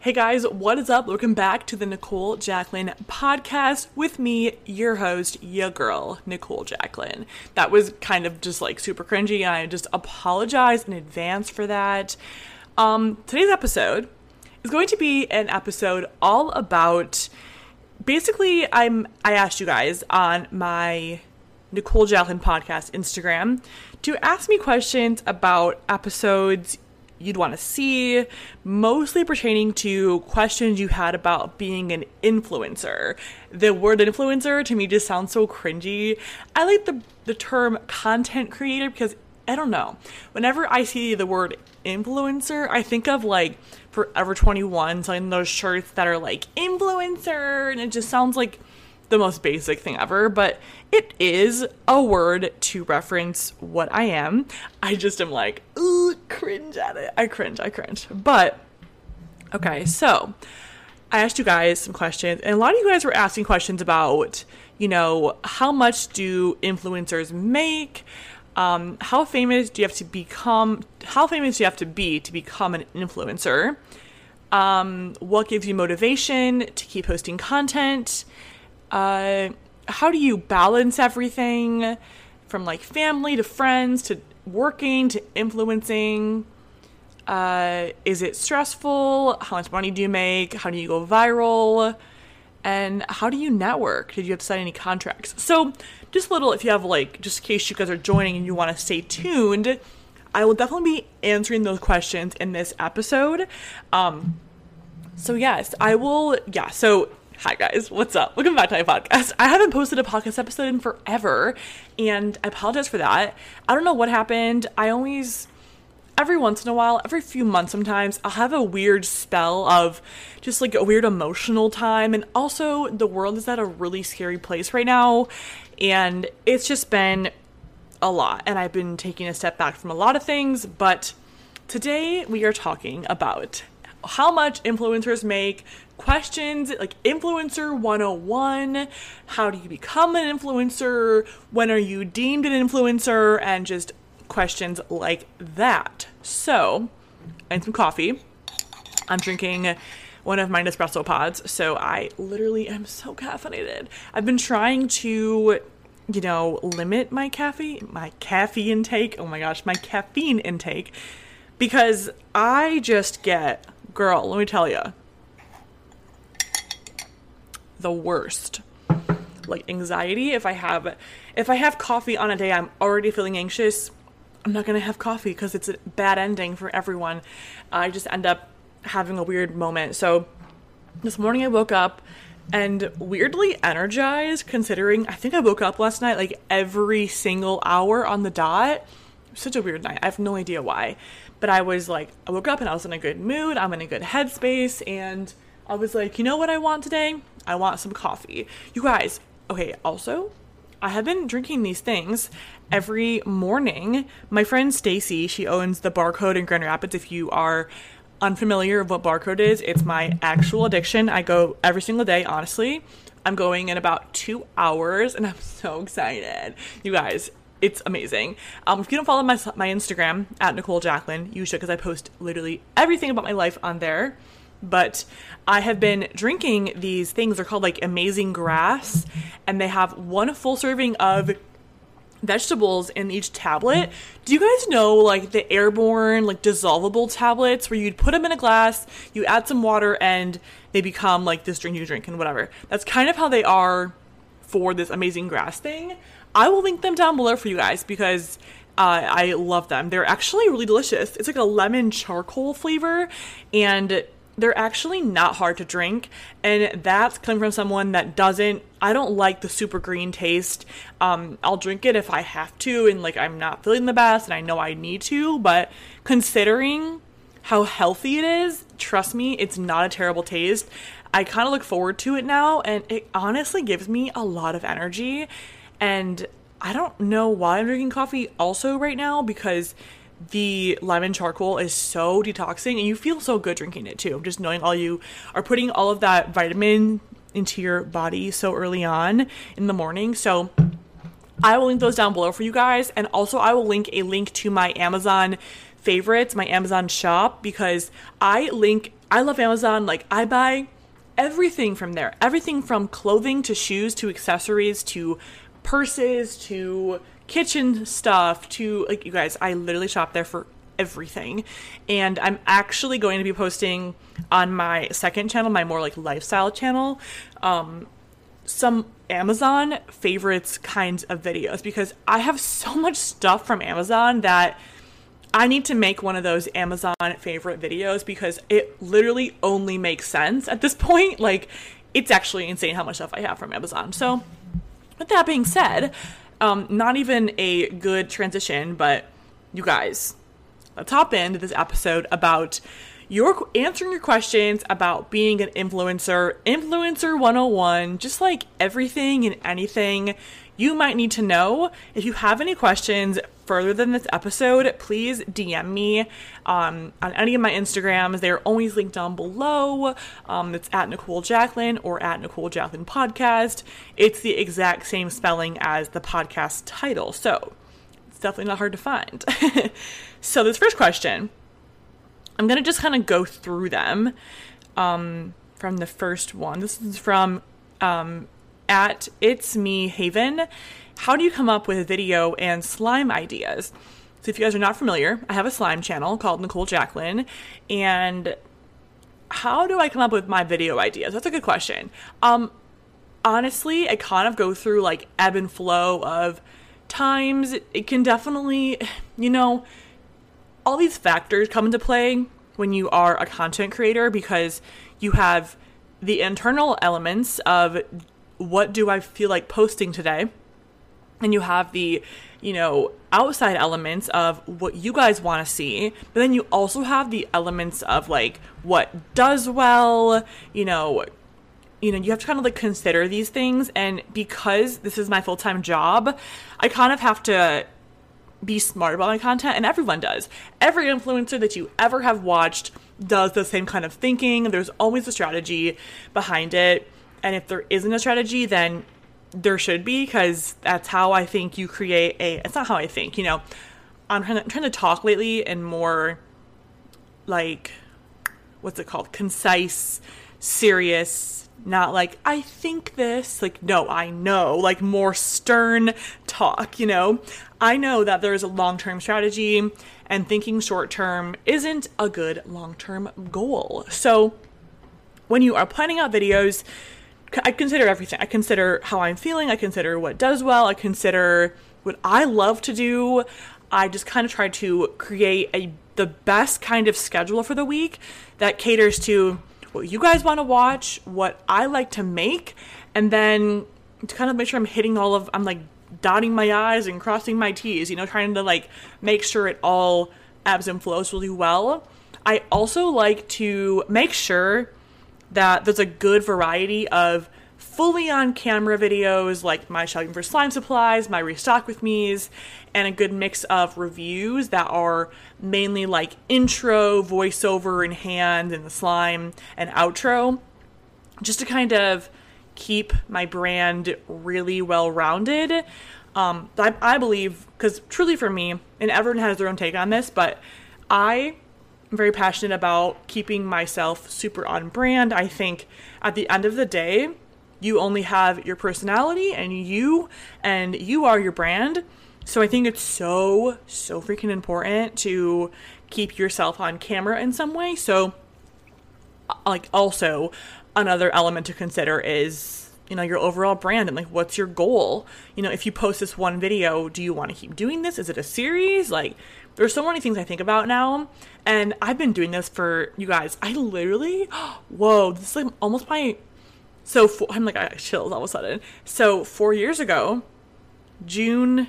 Hey guys, what is up? Welcome back to the Nicole Jacqueline podcast with me, your host, your girl, Nicole Jacqueline. That was kind of just like super cringy, and I just apologize in advance for that. Um, today's episode is going to be an episode all about basically I'm I asked you guys on my Nicole Jacqueline podcast Instagram to ask me questions about episodes you'd want to see, mostly pertaining to questions you had about being an influencer. The word influencer to me just sounds so cringy. I like the the term content creator because I don't know. Whenever I see the word influencer, I think of like Forever 21 selling those shirts that are like influencer and it just sounds like the most basic thing ever, but it is a word to reference what I am. I just am like, ooh, cringe at it. I cringe, I cringe. But, okay, so I asked you guys some questions, and a lot of you guys were asking questions about, you know, how much do influencers make? Um, how famous do you have to become? How famous do you have to be to become an influencer? Um, what gives you motivation to keep posting content? Uh, how do you balance everything from like family to friends to working to influencing? Uh, is it stressful? How much money do you make? How do you go viral? And how do you network? Did you have to sign any contracts? So, just a little, if you have like, just in case you guys are joining and you want to stay tuned, I will definitely be answering those questions in this episode. Um, so yes, I will. Yeah. So Hi guys, what's up? Welcome back to my podcast. I haven't posted a podcast episode in forever, and I apologize for that. I don't know what happened. I always every once in a while, every few months sometimes, I'll have a weird spell of just like a weird emotional time. And also, the world is at a really scary place right now. And it's just been a lot. And I've been taking a step back from a lot of things. But today we are talking about how much influencers make, questions like influencer 101 how do you become an influencer when are you deemed an influencer and just questions like that so and some coffee i'm drinking one of my Nespresso pods, so I literally am so caffeinated. I've been trying to, you know, limit my caffeine, my caffeine intake. Oh my gosh, my caffeine intake, because I just get, girl. Let me tell you, the worst. Like anxiety, if I have if I have coffee on a day I'm already feeling anxious, I'm not going to have coffee because it's a bad ending for everyone. I just end up having a weird moment. So this morning I woke up and weirdly energized considering I think I woke up last night like every single hour on the dot. Such a weird night. I have no idea why. But I was like I woke up and I was in a good mood. I'm in a good headspace and I was like, "You know what I want today? I want some coffee. You guys, okay, also, I have been drinking these things every morning. My friend Stacy, she owns the barcode in Grand Rapids. If you are unfamiliar of what barcode is, it's my actual addiction. I go every single day, honestly. I'm going in about two hours and I'm so excited. You guys, it's amazing. Um, if you don't follow my, my Instagram at Nicole Jacqueline, you should because I post literally everything about my life on there. But I have been drinking these things. They're called like Amazing Grass, and they have one full serving of vegetables in each tablet. Do you guys know like the airborne like dissolvable tablets where you'd put them in a glass, you add some water and they become like this drink you drink and whatever. That's kind of how they are for this amazing grass thing. I will link them down below for you guys because uh, I love them. They're actually really delicious. It's like a lemon charcoal flavor and they're actually not hard to drink and that's coming from someone that doesn't i don't like the super green taste. Um, i'll drink it if i have to and like i'm not feeling the best and i know i need to but considering how healthy it is trust me it's not a terrible taste. I kind of look forward to it now and it honestly gives me a lot of energy and i don't know why i'm drinking coffee also right now because the lemon charcoal is so detoxing and you feel so good drinking it too. Just knowing all you are putting all of that vitamin into your body so early on in the morning. So I will link those down below for you guys. And also, I will link a link to my Amazon favorites, my Amazon shop, because I link, I love Amazon. Like, I buy everything from there everything from clothing to shoes to accessories to purses to kitchen stuff to like you guys i literally shop there for everything and i'm actually going to be posting on my second channel my more like lifestyle channel um some amazon favorites kinds of videos because i have so much stuff from amazon that I need to make one of those Amazon favorite videos because it literally only makes sense at this point. Like, it's actually insane how much stuff I have from Amazon. So, with that being said, um, not even a good transition, but you guys, let's hop into this episode about your answering your questions about being an influencer, influencer 101, just like everything and anything you might need to know. If you have any questions further than this episode, please DM me um, on any of my Instagrams. They're always linked down below. Um, it's at Nicole Jacqueline or at Nicole Jacqueline Podcast. It's the exact same spelling as the podcast title. So it's definitely not hard to find. so, this first question, I'm going to just kind of go through them um, from the first one. This is from um, at It's Me Haven. How do you come up with video and slime ideas? So, if you guys are not familiar, I have a slime channel called Nicole Jacqueline. And how do I come up with my video ideas? That's a good question. Um, honestly, I kind of go through like ebb and flow of times. It can definitely, you know, all these factors come into play when you are a content creator because you have the internal elements of what do I feel like posting today? And you have the, you know, outside elements of what you guys want to see, but then you also have the elements of like what does well, you know, you know, you have to kind of like consider these things and because this is my full-time job, I kind of have to be smart about my content and everyone does. Every influencer that you ever have watched does the same kind of thinking. There's always a strategy behind it. And if there isn't a strategy, then there should be because that's how I think you create a. It's not how I think, you know. I'm trying to, trying to talk lately and more like, what's it called? Concise, serious, not like, I think this. Like, no, I know. Like, more stern talk, you know? I know that there's a long term strategy and thinking short term isn't a good long term goal. So, when you are planning out videos, I consider everything. I consider how I'm feeling. I consider what does well. I consider what I love to do. I just kind of try to create a the best kind of schedule for the week that caters to what you guys want to watch, what I like to make, and then to kind of make sure I'm hitting all of I'm like dotting my i's and crossing my t's, you know, trying to like make sure it all ebbs and flows really well. I also like to make sure that there's a good variety of fully on camera videos like my shopping for slime supplies, my restock with me's, and a good mix of reviews that are mainly like intro, voiceover in hand, and the slime and outro, just to kind of keep my brand really well rounded. Um, I, I believe, because truly for me, and everyone has their own take on this, but I am very passionate about keeping myself super on brand. I think at the end of the day, you only have your personality and you, and you are your brand. So I think it's so, so freaking important to keep yourself on camera in some way. So, like, also, another element to consider is, you know, your overall brand and like, what's your goal? You know, if you post this one video, do you want to keep doing this? Is it a series? Like, there's so many things I think about now. And I've been doing this for you guys. I literally, whoa, this is like almost my so for, I'm like I chills all of a sudden. So four years ago, June,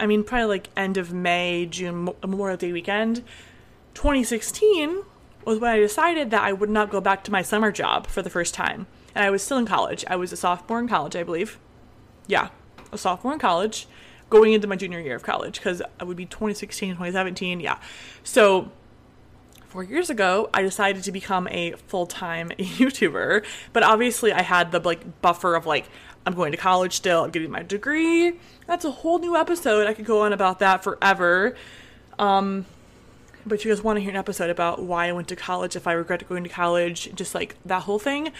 I mean probably like end of May, June Memorial Day weekend, 2016 was when I decided that I would not go back to my summer job for the first time. And I was still in college. I was a sophomore in college, I believe. Yeah, a sophomore in college, going into my junior year of college because I would be 2016, 2017. Yeah. So four years ago, I decided to become a full time YouTuber. But obviously, I had the like buffer of like, I'm going to college still, I'm getting my degree. That's a whole new episode. I could go on about that forever. Um, but you guys want to hear an episode about why I went to college, if I regret going to college, just like that whole thing,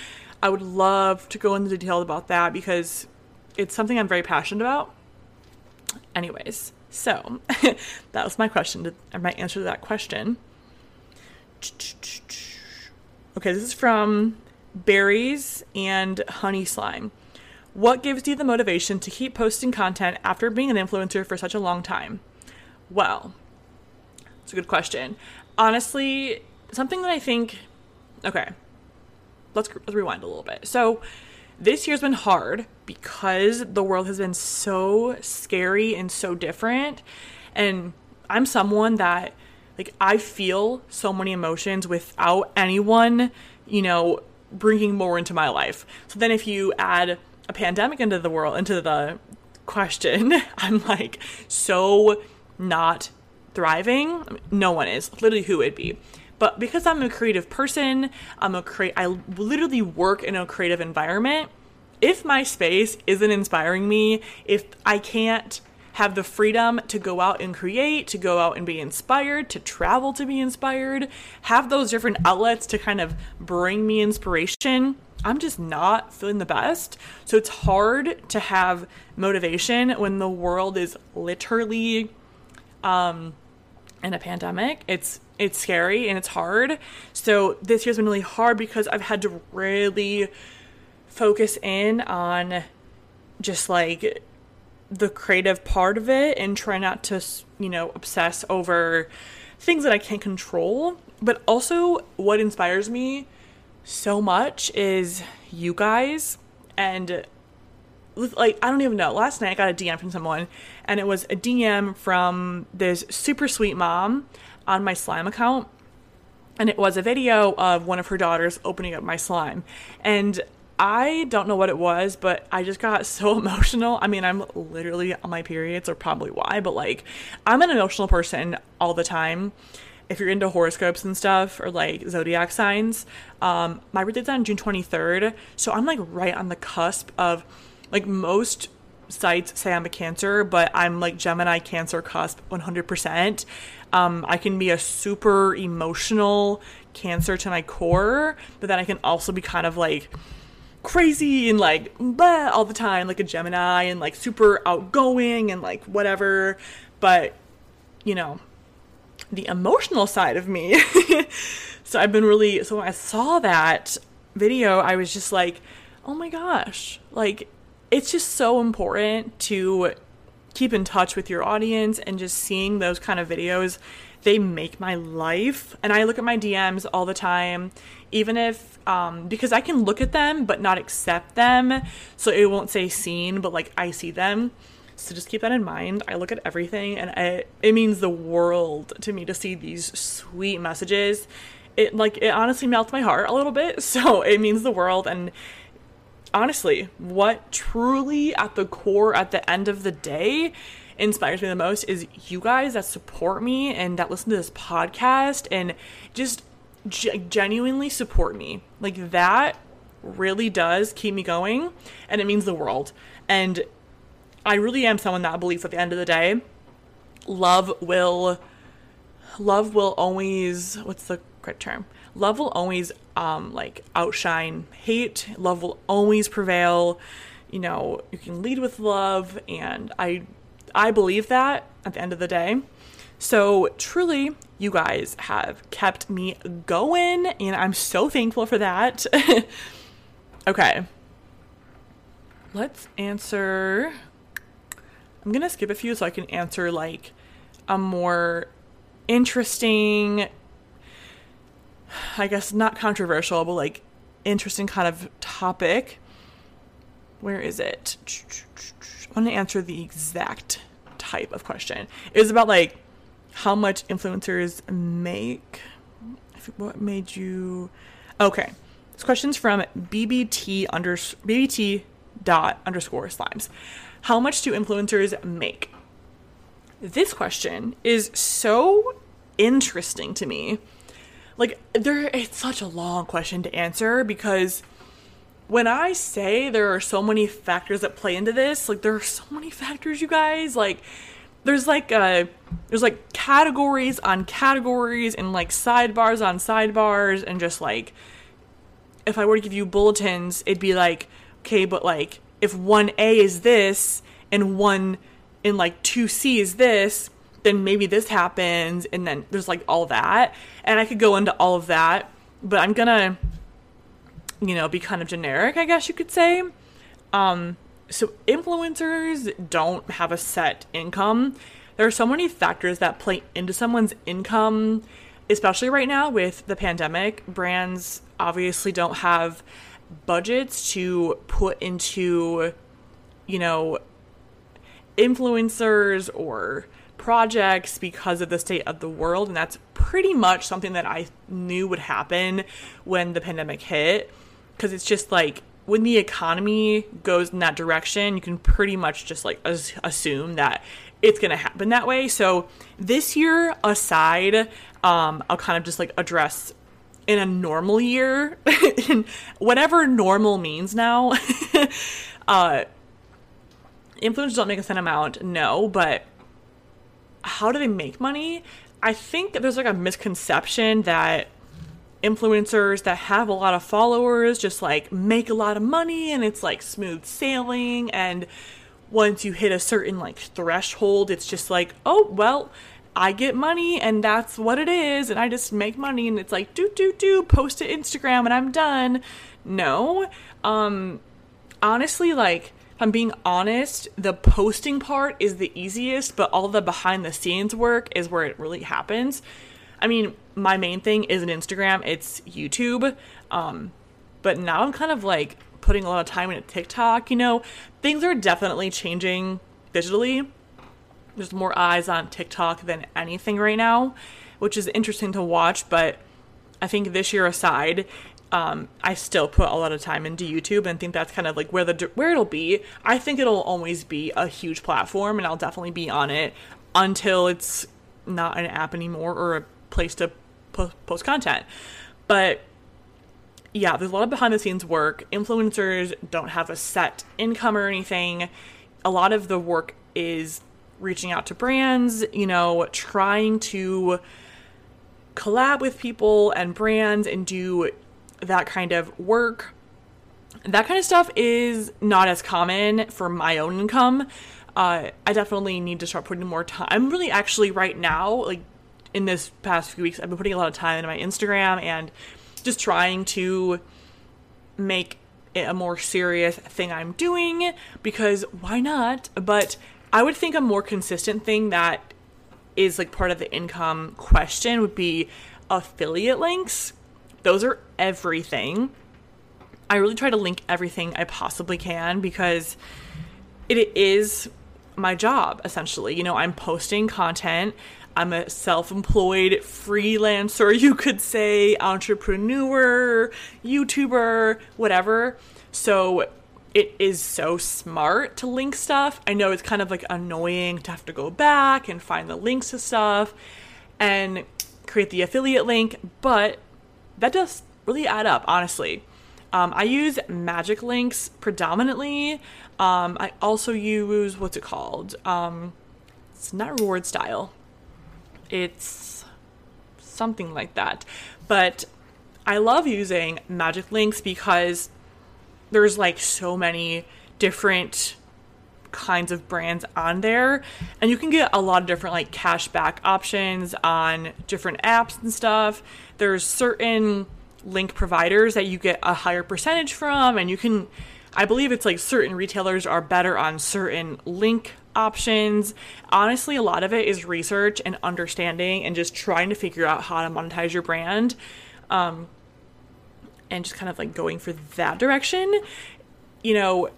I would love to go into detail about that because it's something I'm very passionate about. Anyways, so that was my question, to, my answer to that question. Okay, this is from Berries and Honey Slime. What gives you the motivation to keep posting content after being an influencer for such a long time? Well, it's a good question. Honestly, something that I think. Okay, let's, let's rewind a little bit. So, this year's been hard because the world has been so scary and so different. And I'm someone that like I feel so many emotions without anyone, you know, bringing more into my life. So then if you add a pandemic into the world, into the question, I'm like so not thriving. No one is. Literally who it'd be. But because I'm a creative person, I'm a create I literally work in a creative environment. If my space isn't inspiring me, if I can't have the freedom to go out and create, to go out and be inspired, to travel to be inspired, have those different outlets to kind of bring me inspiration. I'm just not feeling the best. So it's hard to have motivation when the world is literally um in a pandemic. It's it's scary and it's hard. So this year's been really hard because I've had to really focus in on just like the creative part of it and try not to, you know, obsess over things that I can't control. But also, what inspires me so much is you guys. And, like, I don't even know. Last night I got a DM from someone, and it was a DM from this super sweet mom on my slime account. And it was a video of one of her daughters opening up my slime. And I don't know what it was, but I just got so emotional. I mean, I'm literally on my periods, or probably why, but like, I'm an emotional person all the time. If you're into horoscopes and stuff, or like zodiac signs, um, my birthday's on June 23rd, so I'm like right on the cusp of like most sites say I'm a Cancer, but I'm like Gemini Cancer cusp 100%. Um, I can be a super emotional Cancer to my core, but then I can also be kind of like crazy and like blah, all the time, like a Gemini, and like super outgoing and like whatever. But, you know, the emotional side of me. so I've been really, so when I saw that video, I was just like, oh my gosh, like it's just so important to keep in touch with your audience and just seeing those kind of videos they make my life and i look at my dms all the time even if um, because I can look at them but not accept them, so it won't say seen, but like I see them. So just keep that in mind. I look at everything, and I, it means the world to me to see these sweet messages. It like it honestly melts my heart a little bit. So it means the world, and honestly, what truly at the core, at the end of the day, inspires me the most is you guys that support me and that listen to this podcast and just g- genuinely support me. Like that really does keep me going and it means the world. And I really am someone that believes at the end of the day, love will love will always what's the correct term? Love will always um like outshine hate. Love will always prevail. You know, you can lead with love and I I believe that at the end of the day. So truly, you guys have kept me going, and I'm so thankful for that. okay. Let's answer. I'm gonna skip a few so I can answer like a more interesting, I guess not controversial, but like interesting kind of topic. Where is it? I want to answer the exact type of question. It was about like how much influencers make. What made you? Okay, this question's from BBT under BBT dot underscore slimes. How much do influencers make? This question is so interesting to me. Like there, it's such a long question to answer because when I say there are so many factors that play into this, like there are so many factors, you guys. Like there's like uh there's like categories on categories and like sidebars on sidebars and just like if I were to give you bulletins, it'd be like, okay, but like if 1A is this and 1 in like 2C is this, then maybe this happens and then there's like all that. And I could go into all of that, but I'm to you know, be kind of generic, I guess you could say. Um, so influencers don't have a set income. There are so many factors that play into someone's income, especially right now with the pandemic. Brands obviously don't have budgets to put into, you know, influencers or projects because of the state of the world. And that's pretty much something that I knew would happen when the pandemic hit because it's just like when the economy goes in that direction, you can pretty much just like as- assume that it's going to happen that way. So this year aside, um, I'll kind of just like address in a normal year, whatever normal means now. uh, influencers don't make a set amount, no, but how do they make money? I think there's like a misconception that influencers that have a lot of followers just like make a lot of money and it's like smooth sailing and once you hit a certain like threshold it's just like oh well I get money and that's what it is and I just make money and it's like do do do post to Instagram and I'm done. No. Um honestly like if I'm being honest, the posting part is the easiest, but all the behind the scenes work is where it really happens. I mean, my main thing isn't Instagram, it's YouTube. Um, but now I'm kind of like putting a lot of time into TikTok. You know, things are definitely changing digitally. There's more eyes on TikTok than anything right now, which is interesting to watch. But I think this year aside, um, I still put a lot of time into YouTube and think that's kind of like where the where it'll be. I think it'll always be a huge platform, and I'll definitely be on it until it's not an app anymore or a place to po- post content. But yeah, there's a lot of behind the scenes work. Influencers don't have a set income or anything. A lot of the work is reaching out to brands, you know, trying to collab with people and brands and do that kind of work. That kind of stuff is not as common for my own income. Uh, I definitely need to start putting more time. I'm really actually right now, like in this past few weeks, I've been putting a lot of time into my Instagram and just trying to make it a more serious thing I'm doing because why not? But I would think a more consistent thing that is like part of the income question would be affiliate links. Those are everything. I really try to link everything I possibly can because it is my job essentially. You know, I'm posting content. I'm a self employed freelancer, you could say, entrepreneur, YouTuber, whatever. So it is so smart to link stuff. I know it's kind of like annoying to have to go back and find the links to stuff and create the affiliate link, but that does really add up, honestly. Um, I use magic links predominantly. Um, I also use what's it called? Um, it's not rewardStyle. It's something like that. But I love using magic links because there's like so many different kinds of brands on there. And you can get a lot of different like cashback options on different apps and stuff. There's certain link providers that you get a higher percentage from and you can i believe it's like certain retailers are better on certain link options. Honestly a lot of it is research and understanding and just trying to figure out how to monetize your brand um, and just kind of like going for that direction. You know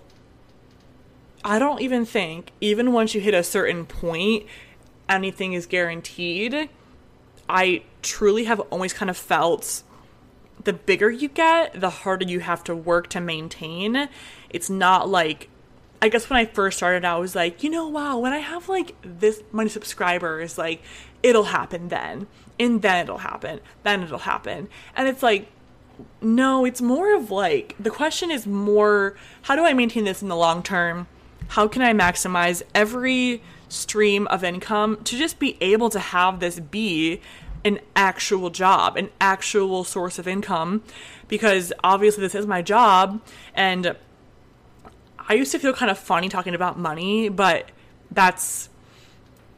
I don't even think, even once you hit a certain point, anything is guaranteed. I truly have always kind of felt the bigger you get, the harder you have to work to maintain. It's not like, I guess when I first started, I was like, you know, wow, when I have like this many subscribers, like it'll happen then, and then it'll happen, then it'll happen. And it's like, no, it's more of like, the question is more, how do I maintain this in the long term? How can I maximize every stream of income to just be able to have this be an actual job, an actual source of income? Because obviously, this is my job, and I used to feel kind of funny talking about money, but that's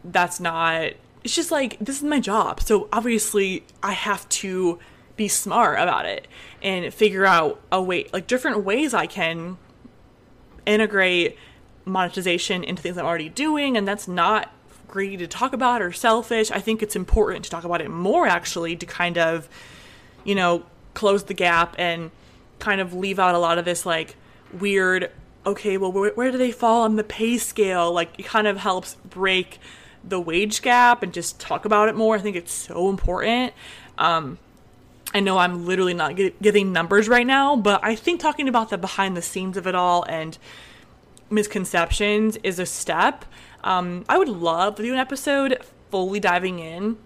that's not it's just like this is my job so obviously i have to be smart about it and figure out a way like different ways i can integrate monetization into things I'm already doing, and that's not greedy to talk about or selfish. I think it's important to talk about it more actually to kind of, you know, close the gap and kind of leave out a lot of this like weird, okay, well, where, where do they fall on the pay scale? Like, it kind of helps break the wage gap and just talk about it more. I think it's so important. Um, I know I'm literally not get, giving numbers right now, but I think talking about the behind the scenes of it all and misconceptions is a step. Um, I would love to do an episode fully diving in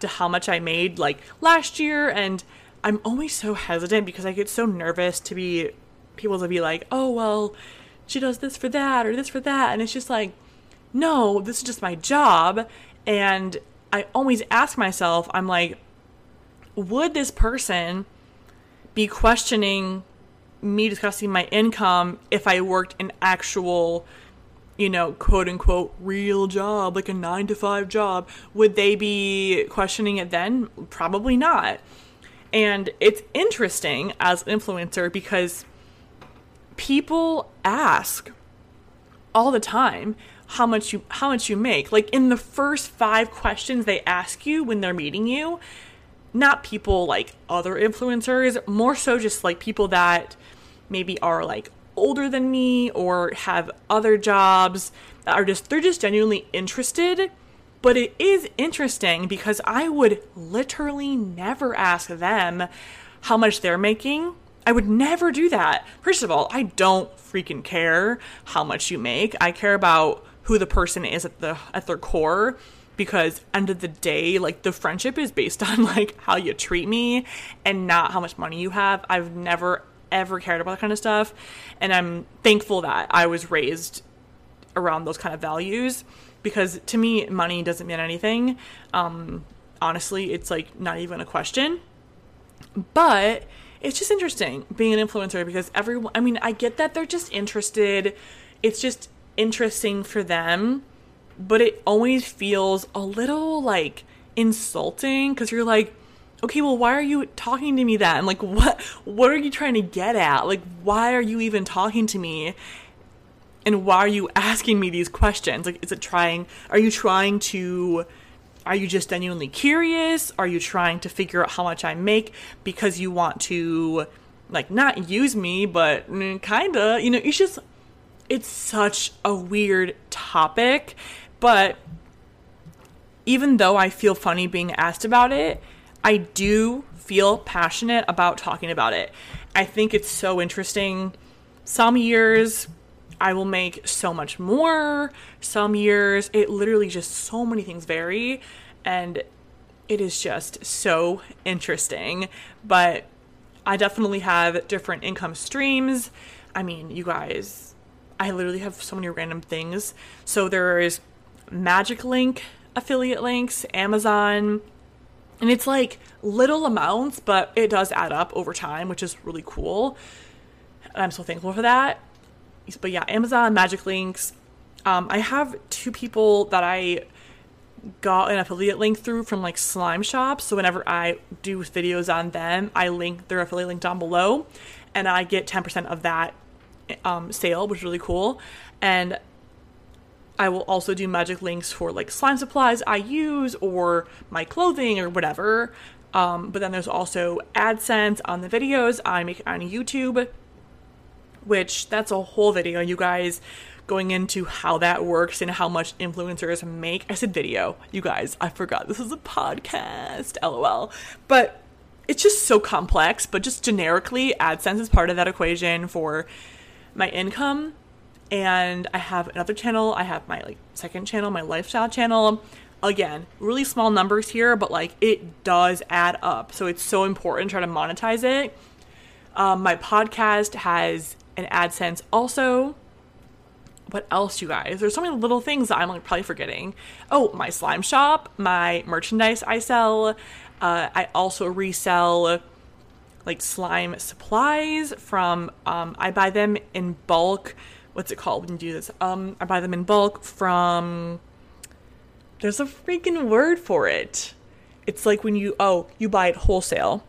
to how much I made like last year, and I'm always so hesitant because I get so nervous to be people to be like, oh well, she does this for that or this for that, and it's just like, no, this is just my job, and I always ask myself, I'm like, would this person be questioning me discussing my income if I worked an actual, you know, quote unquote real job, like a nine to five job, would they be questioning it then? Probably not. And it's interesting as an influencer because people ask all the time how much you how much you make. Like in the first 5 questions they ask you when they're meeting you, not people like other influencers, more so just like people that maybe are like older than me or have other jobs that are just they're just genuinely interested but it is interesting because I would literally never ask them how much they're making. I would never do that. First of all, I don't freaking care how much you make. I care about who the person is at the at their core because end of the day like the friendship is based on like how you treat me and not how much money you have. I've never ever cared about that kind of stuff. And I'm thankful that I was raised around those kind of values because to me, money doesn't mean anything. Um, honestly, it's like not even a question. But it's just interesting being an influencer because everyone, I mean, I get that they're just interested. It's just interesting for them, but it always feels a little like insulting because you're like, okay, well, why are you talking to me that? And like, what, what are you trying to get at? Like, why are you even talking to me? And why are you asking me these questions? Like, is it trying, are you trying to, are you just genuinely curious? Are you trying to figure out how much I make because you want to, like, not use me, but mm, kinda, you know, it's just, it's such a weird topic. But even though I feel funny being asked about it, I do feel passionate about talking about it. I think it's so interesting some years I will make so much more. Some years it literally just so many things vary and it is just so interesting. But I definitely have different income streams. I mean, you guys, I literally have so many random things. So there is Magic Link affiliate links, Amazon, and it's like little amounts, but it does add up over time, which is really cool. And I'm so thankful for that. But yeah, Amazon, Magic Links. Um, I have two people that I got an affiliate link through from like slime shops. So whenever I do videos on them, I link their affiliate link down below and I get 10% of that um, sale, which is really cool. And I will also do magic links for like slime supplies I use or my clothing or whatever. Um, but then there's also AdSense on the videos I make on YouTube, which that's a whole video, you guys going into how that works and how much influencers make. I said video, you guys, I forgot this is a podcast, lol. But it's just so complex, but just generically, AdSense is part of that equation for my income. And I have another channel, I have my like second channel, my lifestyle channel. Again, really small numbers here, but like it does add up. So it's so important to try to monetize it. Um, my podcast has an AdSense also what else, you guys? There's so many little things that I'm like probably forgetting. Oh, my slime shop, my merchandise I sell. Uh, I also resell like slime supplies from. Um, I buy them in bulk. What's it called when you do this? Um, I buy them in bulk from. There's a freaking word for it. It's like when you oh you buy it wholesale,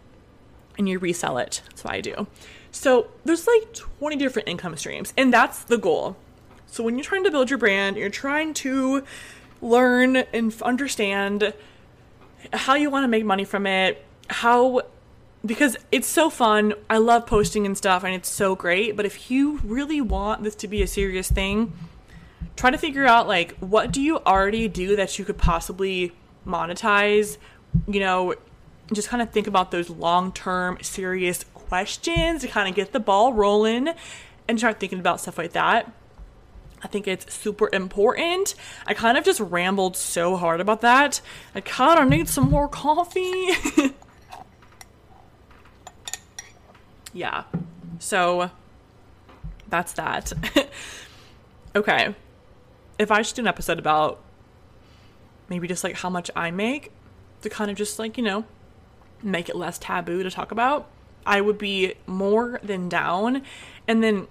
and you resell it. That's what I do. So there's like 20 different income streams, and that's the goal so when you're trying to build your brand, you're trying to learn and understand how you want to make money from it, how because it's so fun. I love posting and stuff and it's so great, but if you really want this to be a serious thing, try to figure out like what do you already do that you could possibly monetize, you know, just kind of think about those long-term serious questions to kind of get the ball rolling and start thinking about stuff like that. I think it's super important. I kind of just rambled so hard about that. I kind of need some more coffee. yeah. So that's that. okay. If I should do an episode about maybe just like how much I make to kind of just like, you know, make it less taboo to talk about, I would be more than down. And then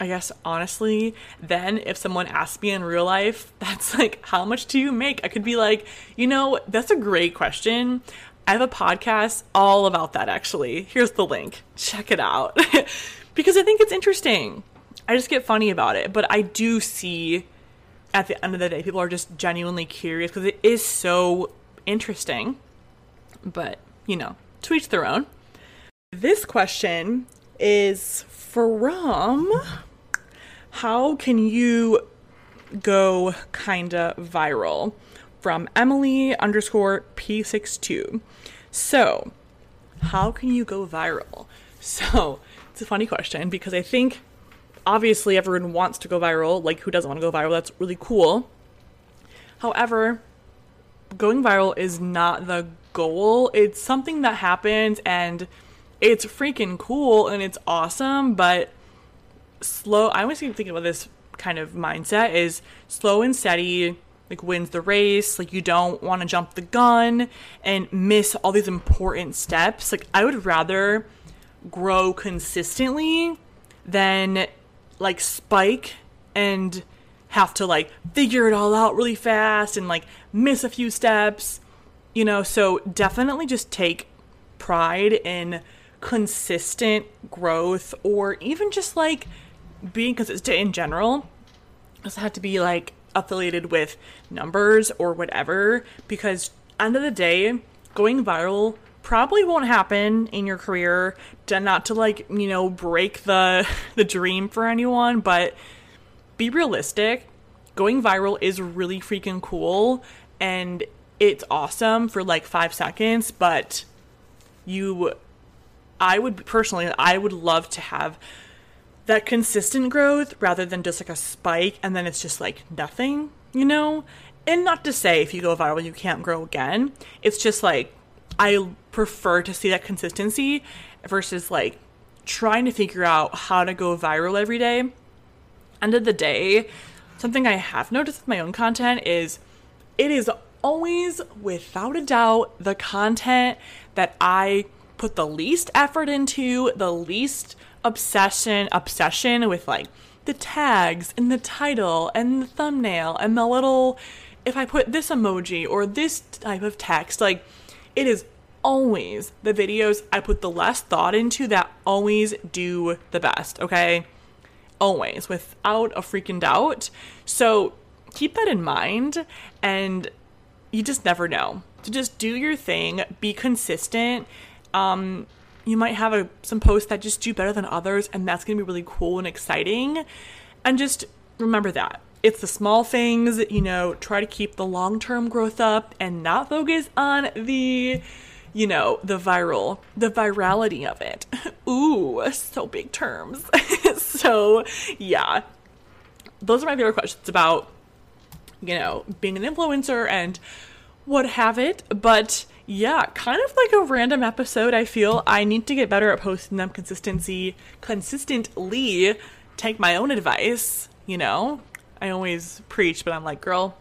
I guess honestly, then if someone asked me in real life, that's like, how much do you make? I could be like, you know, that's a great question. I have a podcast all about that actually. Here's the link. Check it out. because I think it's interesting. I just get funny about it. But I do see at the end of the day, people are just genuinely curious because it is so interesting. But, you know, to each their own. This question is from How Can You Go Kinda Viral from Emily underscore P62. So, how can you go viral? So, it's a funny question because I think obviously everyone wants to go viral. Like, who doesn't want to go viral? That's really cool. However, going viral is not the goal. It's something that happens and it's freaking cool and it's awesome, but slow. I was thinking about this kind of mindset is slow and steady like wins the race like you don't want to jump the gun and miss all these important steps like i would rather grow consistently than like spike and have to like figure it all out really fast and like miss a few steps you know? So definitely just take pride in consistent growth or even just like being it's in general. Doesn't have to be like affiliated with numbers or whatever because end of the day going viral probably won't happen in your career. Not to like you know break the the dream for anyone but be realistic. Going viral is really freaking cool and it's awesome for like five seconds but you I would personally, I would love to have that consistent growth rather than just like a spike and then it's just like nothing, you know? And not to say if you go viral you can't grow again. It's just like I prefer to see that consistency versus like trying to figure out how to go viral every day. End of the day, something I have noticed with my own content is it is always, without a doubt, the content that I put the least effort into, the least obsession obsession with like the tags and the title and the thumbnail and the little if I put this emoji or this type of text, like it is always the videos I put the less thought into that always do the best, okay? Always, without a freaking doubt. So keep that in mind and you just never know. To so just do your thing, be consistent. Um, you might have a, some posts that just do better than others, and that's gonna be really cool and exciting. And just remember that it's the small things, you know, try to keep the long term growth up and not focus on the, you know, the viral, the virality of it. Ooh, so big terms. so, yeah. Those are my favorite questions about, you know, being an influencer and what have it. But yeah, kind of like a random episode. I feel I need to get better at posting them consistency consistently. Take my own advice, you know, I always preach, but I'm like, girl,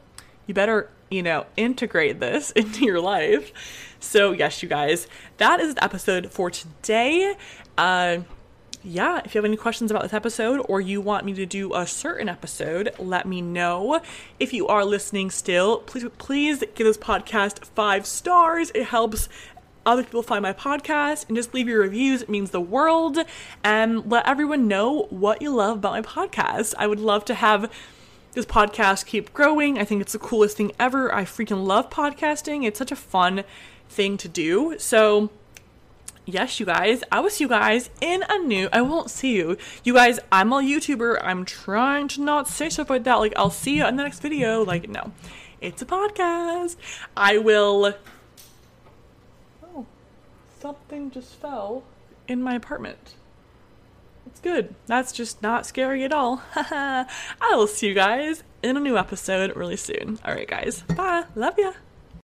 you better, you know, integrate this into your life. So, yes, you guys, that is the episode for today. Uh, yeah, if you have any questions about this episode or you want me to do a certain episode, let me know. If you are listening still, please please give this podcast five stars. It helps other people find my podcast and just leave your reviews. It means the world. And let everyone know what you love about my podcast. I would love to have this podcast keep growing. I think it's the coolest thing ever. I freaking love podcasting. It's such a fun thing to do. So, yes, you guys, I will see you guys in a new. I won't see you. You guys, I'm a YouTuber. I'm trying to not say stuff like that. Like, I'll see you in the next video. Like, no, it's a podcast. I will. Oh, something just fell in my apartment. It's good. That's just not scary at all. I will see you guys in a new episode really soon. All right, guys. Bye. Love ya.